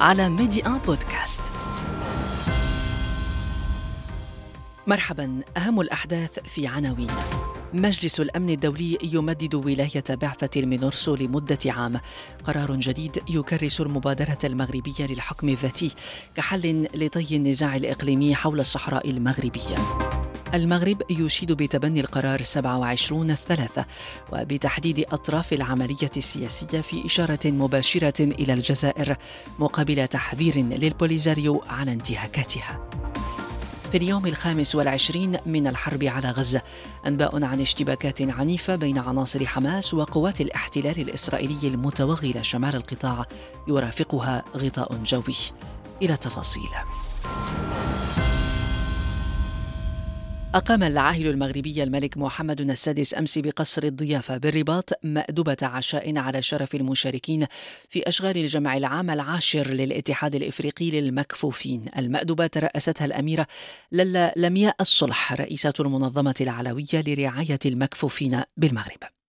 على ميدي آن بودكاست. مرحبا أهم الأحداث في عناوين. مجلس الأمن الدولي يمدد ولاية بعثة المينورسو لمده عام. قرار جديد يكرس المبادرة المغربية للحكم الذاتي كحل لطي النزاع الإقليمي حول الصحراء المغربية. المغرب يشيد بتبني القرار 27 الثلاثة وبتحديد أطراف العملية السياسية في إشارة مباشرة إلى الجزائر مقابل تحذير للبوليزاريو على انتهاكاتها. في اليوم الخامس والعشرين من الحرب على غزة أنباء عن اشتباكات عنيفة بين عناصر حماس وقوات الاحتلال الإسرائيلي المتوغلة شمال القطاع يرافقها غطاء جوي. إلى التفاصيل أقام العاهل المغربي الملك محمد السادس أمس بقصر الضيافة بالرباط مأدبة عشاء على شرف المشاركين في أشغال الجمع العام العاشر للاتحاد الإفريقي للمكفوفين. المأدبة ترأستها الأميرة للا لمياء الصلح رئيسة المنظمة العلوية لرعاية المكفوفين بالمغرب.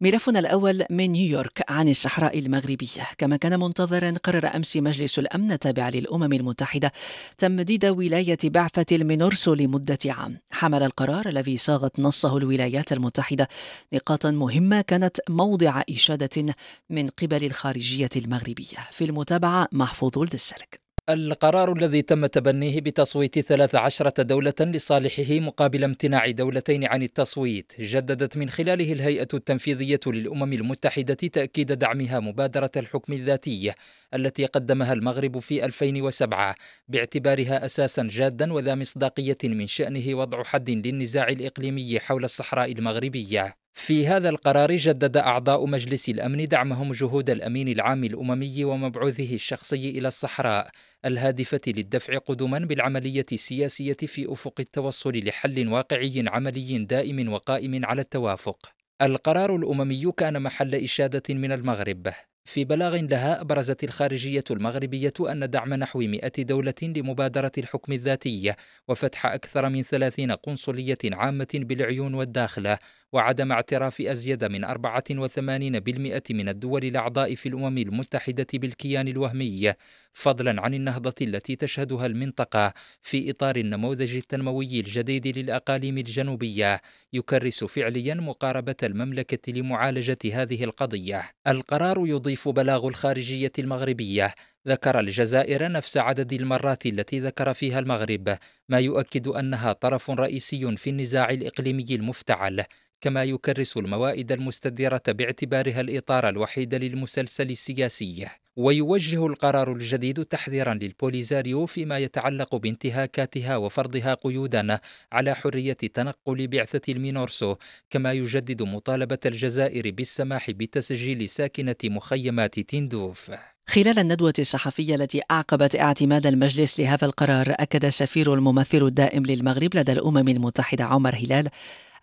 ملفنا الأول من نيويورك عن الصحراء المغربية. كما كان منتظرا قرر أمس مجلس الأمن التابع للأمم المتحدة تمديد ولاية بعثة المينورسو لمدة عام. حمل القرار الذي صاغت نصه الولايات المتحدة نقاطا مهمة كانت موضع إشادة من قبل الخارجية المغربية. في المتابعة محفوظ ولد السلك القرار الذي تم تبنيه بتصويت 13 دولة لصالحه مقابل امتناع دولتين عن التصويت جددت من خلاله الهيئة التنفيذية للأمم المتحدة تأكيد دعمها مبادرة الحكم الذاتي التي قدمها المغرب في 2007 باعتبارها أساسا جادا وذا مصداقية من شأنه وضع حد للنزاع الإقليمي حول الصحراء المغربية. في هذا القرار جدد أعضاء مجلس الأمن دعمهم جهود الأمين العام الأممي ومبعوثه الشخصي إلى الصحراء الهادفة للدفع قدما بالعملية السياسية في أفق التوصل لحل واقعي عملي دائم وقائم على التوافق. القرار الأممي كان محل إشادة من المغرب في بلاغ لها أبرزت الخارجية المغربية أن دعم نحو 100 دولة لمبادرة الحكم الذاتي وفتح أكثر من 30 قنصلية عامة بالعيون والداخلة وعدم اعتراف أزيد من 84% من الدول الأعضاء في الأمم المتحدة بالكيان الوهمي فضلا عن النهضة التي تشهدها المنطقة في إطار النموذج التنموي الجديد للأقاليم الجنوبية يكرس فعليا مقاربة المملكة لمعالجة هذه القضية. القرار يضيف بلاغ الخارجية المغربية. ذكر الجزائر نفس عدد المرات التي ذكر فيها المغرب ما يؤكد أنها طرف رئيسي في النزاع الإقليمي المفتعل. كما يكرس الموائد المستديرة باعتبارها الإطار الوحيد للمسلسل السياسي. ويوجه القرار الجديد تحذيرا للبوليزاريو فيما يتعلق بانتهاكاتها وفرضها قيودا على حرية تنقل بعثة المينورسو كما يجدد مطالبة الجزائر بالسماح بتسجيل ساكنة مخيمات تندوف خلال الندوة الصحفية التي أعقبت اعتماد المجلس لهذا القرار أكد سفير الممثل الدائم للمغرب لدى الأمم المتحدة عمر هلال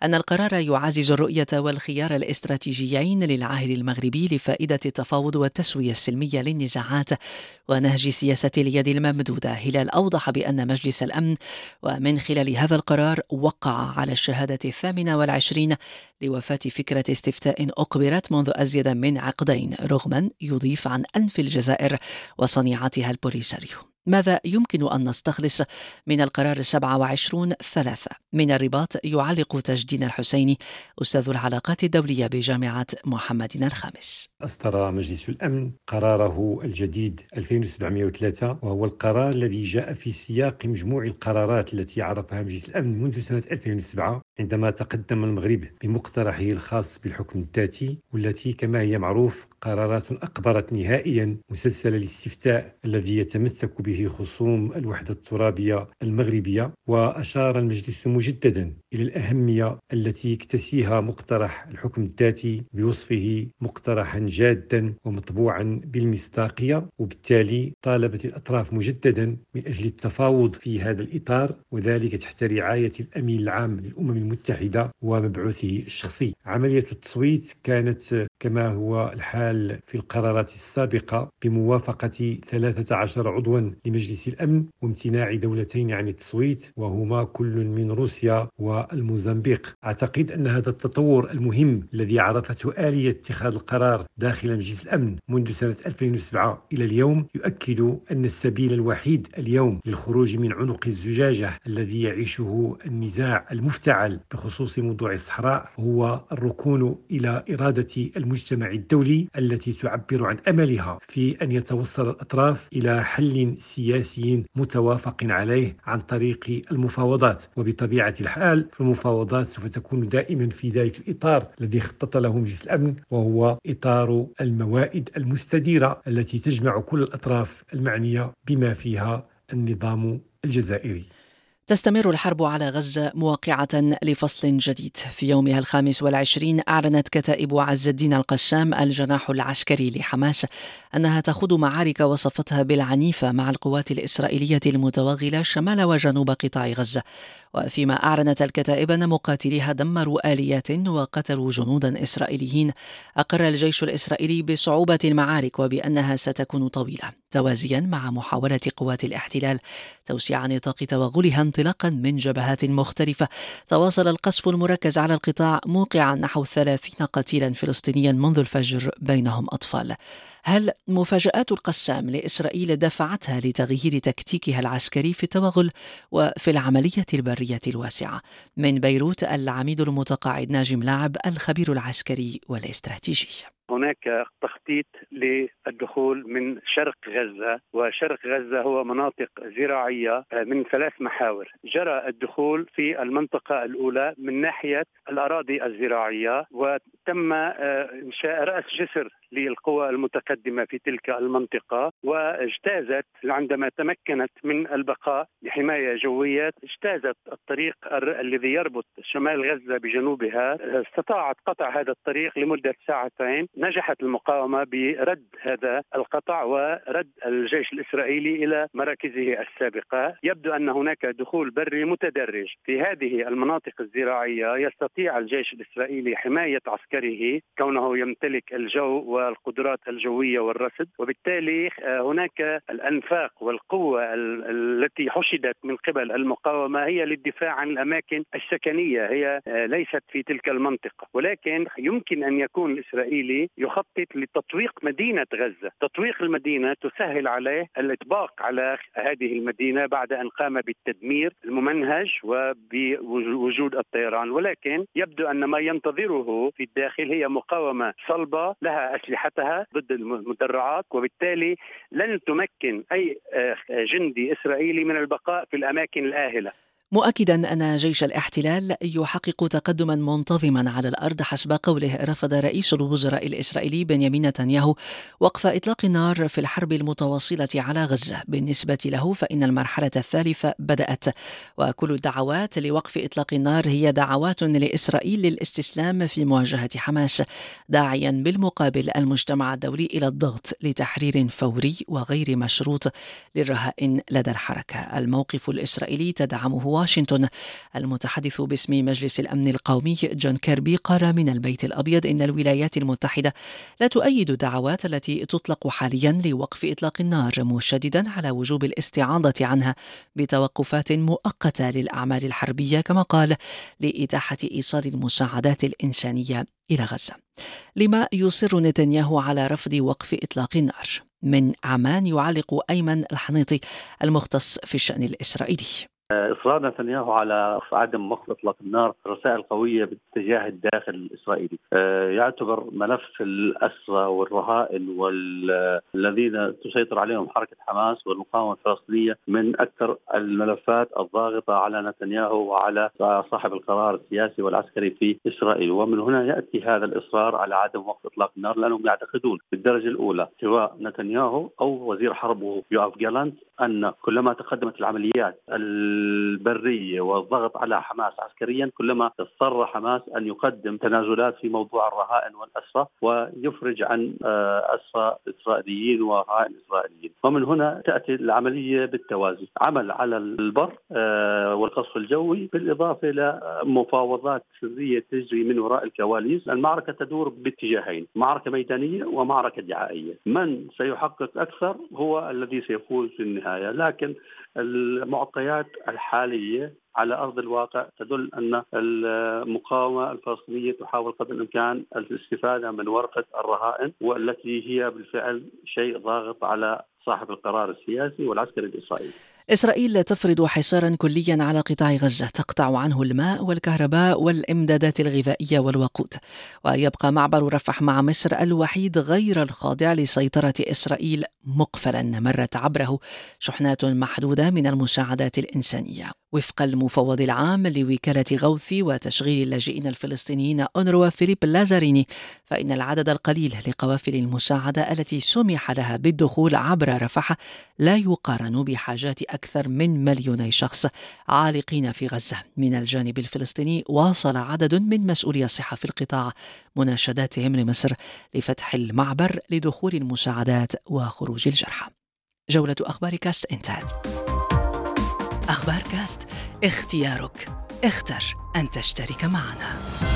أن القرار يعزز الرؤية والخيار الاستراتيجيين للعاهل المغربي لفائدة التفاوض والتسوية السلمية للنزاعات ونهج سياسة اليد الممدودة. هلال أوضح بأن مجلس الأمن ومن خلال هذا القرار وقع على الشهادة الثامنة والعشرين لوفاة فكرة استفتاء أقبلت منذ أزيد من عقدين رغما يضيف عن أنف الجزائر وصنيعتها البوليساريو ماذا يمكن أن نستخلص من القرار السبعة وعشرون ثلاثة؟ من الرباط يعلق تجدين الحسيني أستاذ العلاقات الدولية بجامعة محمد الخامس. أصدر مجلس الأمن قراره الجديد 2703 وهو القرار الذي جاء في سياق مجموع القرارات التي عرفها مجلس الأمن منذ سنة 2007 عندما تقدم المغرب بمقترحه الخاص بالحكم الذاتي والتي كما هي معروف قرارات أقبرت نهائيا مسلسل الاستفتاء الذي يتمسك به خصوم الوحدة الترابية المغربية وأشار المجلس مجددا إلى الأهمية التي يكتسيها مقترح الحكم الذاتي بوصفه مقترحا جادا ومطبوعا بالمصداقية وبالتالي طالبت الأطراف مجددا من أجل التفاوض في هذا الإطار وذلك تحت رعاية الأمين العام للأمم المتحدة ومبعوثه الشخصي. عملية التصويت كانت كما هو الحال في القرارات السابقة بموافقة 13 عضوا لمجلس الأمن وامتناع دولتين عن التصويت وهما كل من روسيا والموزمبيق. أعتقد أن هذا التطور المهم الذي عرفته آلية اتخاذ القرار داخل مجلس الأمن منذ سنة 2007 إلى اليوم يؤكد أن السبيل الوحيد اليوم للخروج من عنق الزجاجة الذي يعيشه النزاع المفتعل بخصوص موضوع الصحراء هو الركون إلى إرادة المجتمع الدولي التي تعبر عن أملها في أن يتوصل الأطراف إلى حل سياسي متوافق عليه عن طريق المفاوضات. وبطبيعة الحال فالمفاوضات سوف تكون دائما في ذلك الإطار الذي خطط له مجلس الأمن وهو إطار الموائد المستديرة التي تجمع كل الأطراف المعنية بما فيها النظام الجزائري. تستمر الحرب على غزة موقعة لفصل جديد. في يومها الخامس والعشرين أعلنت كتائب عز الدين القسام الجناح العسكري لحماس أنها تخوض معارك وصفتها بالعنيفة مع القوات الإسرائيلية المتوغلة شمال وجنوب قطاع غزة. وفيما أعلنت الكتائب أن مقاتليها دمروا آليات وقتلوا جنودا إسرائيليين. أقر الجيش الإسرائيلي بصعوبة المعارك وبأنها ستكون طويلة توازيا مع محاولة قوات الاحتلال توسيع نطاق توغلها انطلاقا من جبهات مختلفة. تواصل القصف المركز على القطاع موقعا نحو ثلاثين قتيلا فلسطينيا منذ الفجر بينهم أطفال. هل مفاجآت القسام لإسرائيل دفعتها لتغيير تكتيكها العسكري في التوغل وفي العملية البرية الواسعة؟ من بيروت العميد المتقاعد ناجم لاعب الخبير العسكري والاستراتيجي هناك تخطيط للدخول من شرق غزة وشرق غزة هو مناطق زراعية من ثلاث محاور، جرى الدخول في المنطقة الأولى من ناحية الأراضي الزراعية وتم إنشاء رأس جسر للقوى المتقدمة في تلك المنطقة واجتازت عندما تمكنت من البقاء بحماية جوية اجتازت الطريق الذي يربط شمال غزة بجنوبها. استطاعت قطع هذا الطريق لمدة ساعتين. نجحت المقاومة برد هذا القطع ورد الجيش الإسرائيلي إلى مراكزه السابقة. يبدو أن هناك دخول بري متدرج في هذه المناطق الزراعية. يستطيع الجيش الإسرائيلي حماية عسكره كونه يمتلك الجو والقدرات الجوية والرصد. وبالتالي هناك الأنفاق والقوة التي حشدت من قبل المقاومة هي للدفاع عن الأماكن السكنية. هي ليست في تلك المنطقة. ولكن يمكن أن يكون الإسرائيلي يخطط لتطويق مدينة غزة، تطويق المدينة تسهل عليه الإطباق على هذه المدينة بعد أن قام بالتدمير الممنهج وبوجود الطيران. ولكن يبدو أن ما ينتظره في الداخل هي مقاومة صلبة لها اسلحتها ضد المدرعات وبالتالي لن تمكن أي جندي إسرائيلي من البقاء في الأماكن الآهلة. مؤكدا أن جيش الاحتلال يحقق تقدما منتظما على الأرض حسب قوله رفض رئيس الوزراء الإسرائيلي بنيامين نتنياهو وقف إطلاق النار في الحرب المتواصلة على غزة. بالنسبة له فإن المرحلة الثالثة بدأت. وكل الدعوات لوقف إطلاق النار هي دعوات لإسرائيل للاستسلام في مواجهة حماس داعيا بالمقابل المجتمع الدولي إلى الضغط لتحرير فوري وغير مشروط للرهائن لدى الحركة. الموقف الإسرائيلي تدعمه واشنطن المتحدث باسم مجلس الأمن القومي جون كيربي قال من البيت الأبيض إن الولايات المتحدة لا تؤيد الدعوات التي تطلق حاليا لوقف إطلاق النار مشددا على وجوب الاستعاضة عنها بتوقفات مؤقتة للأعمال الحربية كما قال لإتاحة إيصال المساعدات الإنسانية إلى غزة. لما يصر نتنياهو على رفض وقف إطلاق النار؟ من عمان يعلق أيمن الحنيطي المختص في الشأن الإسرائيلي. إصرار نتنياهو على عدم وقف اطلاق النار رسائل قوية باتجاه الداخل الإسرائيلي. آه، يعتبر ملف الأسرى والرهائن والذين تسيطر عليهم حركة حماس والمقاومة الفلسطينية من أكثر الملفات الضاغطة على نتنياهو وعلى صاحب القرار السياسي والعسكري في إسرائيل. ومن هنا يأتي هذا الإصرار على عدم وقف اطلاق النار لأنهم يعتقدون بالدرجة الأولى سواء نتنياهو أو وزير حربه يوآف جالانت أن كلما تقدمت العمليات البرية والضغط على حماس عسكريا كلما اضطر حماس أن يقدم تنازلات في موضوع الرهائن والأسرى ويفرج عن آه، أسرى إسرائيليين ورهائن إسرائيليين. ومن هنا تأتي العملية بالتوازي. عمل على البر آه، والقصف الجوي بالإضافة إلى مفاوضات سرية تجري من وراء الكواليس. المعركة تدور باتجاهين معركة ميدانية ومعركة دعائية. من سيحقق أكثر هو الذي سيفوز في النهاية. لكن المعطيات الحالية على أرض الواقع تدل أن المقاومة الفلسطينية تحاول قدر الإمكان الاستفادة من ورقة الرهائن والتي هي بالفعل شيء ضاغط على صاحب القرار السياسي والعسكري الإسرائيلي. إسرائيل تفرض حصارا كليا على قطاع غزة تقطع عنه الماء والكهرباء والإمدادات الغذائية والوقود ويبقى معبر رفح مع مصر الوحيد غير الخاضع لسيطرة إسرائيل مقفلا مرت عبره شحنات محدودة من المساعدات الإنسانية وفق المفوض العام لوكالة غوث وتشغيل اللاجئين الفلسطينيين أونروا فيليب لازاريني فإن العدد القليل لقوافل المساعدة التي سمح لها بالدخول عبر رفح لا يقارن بحاجات أكثر من مليوني شخص عالقين في غزة. من الجانب الفلسطيني واصل عدد من مسؤولي الصحة في القطاع مناشداتهم لمصر لفتح المعبر لدخول المساعدات وخروج الجرحى. جولة أخبار كاست انتهت. أخبار كاست اختيارك. اختر أن تشترك معنا.